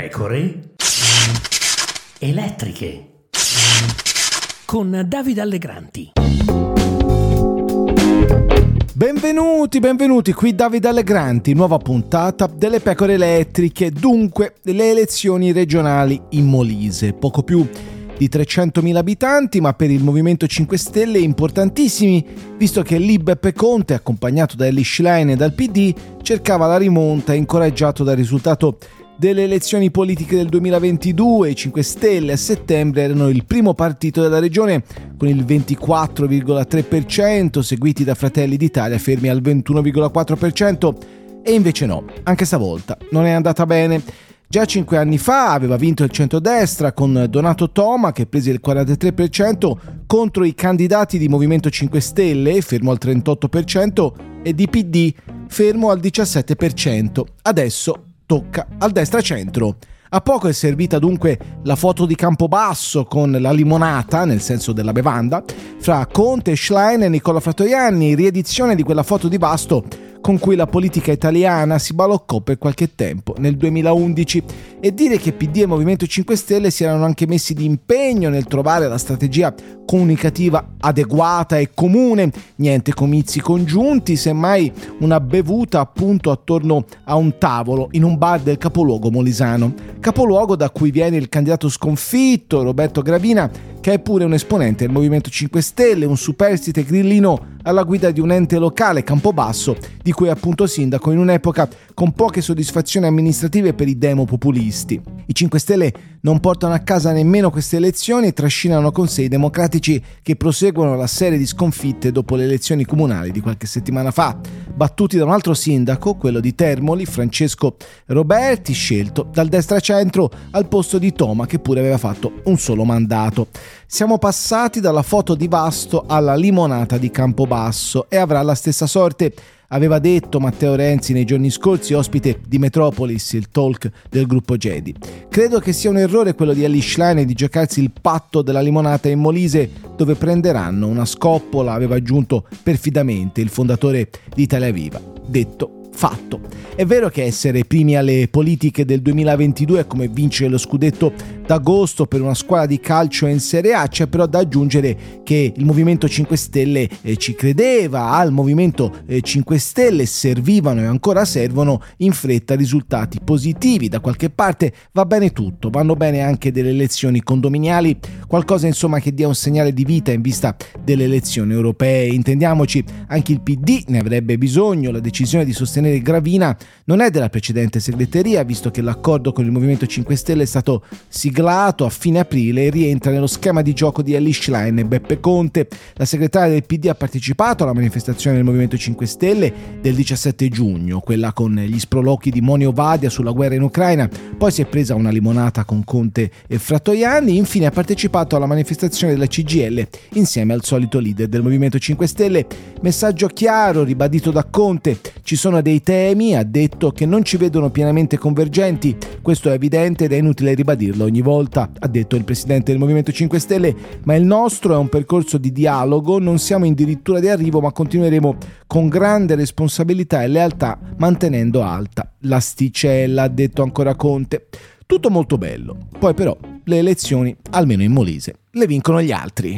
pecore elettriche. Con Davide Allegranti. Benvenuti, benvenuti, qui Davide Allegranti, nuova puntata delle pecore elettriche, dunque le elezioni regionali in Molise, poco più di 300.000 abitanti, ma per il Movimento 5 Stelle importantissimi, visto che lì Beppe Conte, accompagnato da Ellie Schlein e dal PD, cercava la rimonta incoraggiato dal risultato delle elezioni politiche del 2022. I 5 Stelle a settembre erano il primo partito della regione con il 24,3%, seguiti da Fratelli d'Italia fermi al 21,4%. E invece no, anche stavolta non è andata bene. Già cinque anni fa aveva vinto il centrodestra con Donato Toma che prese il 43% contro i candidati di Movimento 5 Stelle, fermo al 38%, e di PD, fermo al 17%. Adesso tocca al destra-centro. A poco è servita dunque la foto di Campobasso con la limonata, nel senso della bevanda, fra Conte, Schlein e Nicola Frattoianni, riedizione di quella foto di Basto con cui la politica italiana si baloccò per qualche tempo nel 2011 e dire che PD e Movimento 5 Stelle si erano anche messi di impegno nel trovare la strategia comunicativa adeguata e comune, niente comizi congiunti, semmai una bevuta appunto attorno a un tavolo in un bar del capoluogo molisano, capoluogo da cui viene il candidato sconfitto Roberto Gravina che è pure un esponente del Movimento 5 Stelle, un superstite grillino alla guida di un ente locale, Campobasso, di cui è appunto sindaco in un'epoca con poche soddisfazioni amministrative per i demo populisti. I 5 Stelle non portano a casa nemmeno queste elezioni e trascinano con sé i democratici che proseguono la serie di sconfitte dopo le elezioni comunali di qualche settimana fa, battuti da un altro sindaco, quello di Termoli, Francesco Roberti, scelto dal destra-centro al posto di Toma che pure aveva fatto un solo mandato. Siamo passati dalla foto di Vasto alla limonata di Campobasso e avrà la stessa sorte aveva detto Matteo Renzi nei giorni scorsi, ospite di Metropolis, il talk del gruppo Jedi. Credo che sia un errore quello di Ellie Schlein di giocarsi il patto della limonata in Molise dove prenderanno una scoppola, aveva aggiunto perfidamente il fondatore di Italia Viva. Detto fatto. È vero che essere primi alle politiche del 2022 è come vincere lo scudetto d'agosto per una squadra di calcio in Serie A, c'è però da aggiungere che il Movimento 5 Stelle eh, ci credeva, al Movimento eh, 5 Stelle servivano e ancora servono in fretta risultati positivi, da qualche parte va bene tutto, vanno bene anche delle elezioni condominiali, qualcosa insomma che dia un segnale di vita in vista delle elezioni europee, intendiamoci, anche il PD ne avrebbe bisogno, la decisione di sostenere Gravina non è della precedente segreteria, visto che l'accordo con il Movimento 5 Stelle è stato siglato a fine aprile rientra nello schema di gioco di Ellie Schlein e Beppe Conte. La segretaria del PD ha partecipato alla manifestazione del Movimento 5 Stelle del 17 giugno, quella con gli sproloqui di Monio Vadia sulla guerra in Ucraina, poi si è presa una limonata con Conte e Frattoiani, infine ha partecipato alla manifestazione della CGL insieme al solito leader del Movimento 5 Stelle. Messaggio chiaro ribadito da Conte, ci sono dei temi, ha detto che non ci vedono pienamente convergenti, questo è evidente ed è inutile ribadirlo ogni volta, ha detto il presidente del Movimento 5 Stelle, ma il nostro è un percorso di dialogo, non siamo in dirittura di arrivo, ma continueremo con grande responsabilità e lealtà mantenendo alta l'asticella, ha detto ancora Conte. Tutto molto bello, poi però le elezioni, almeno in Molise, le vincono gli altri.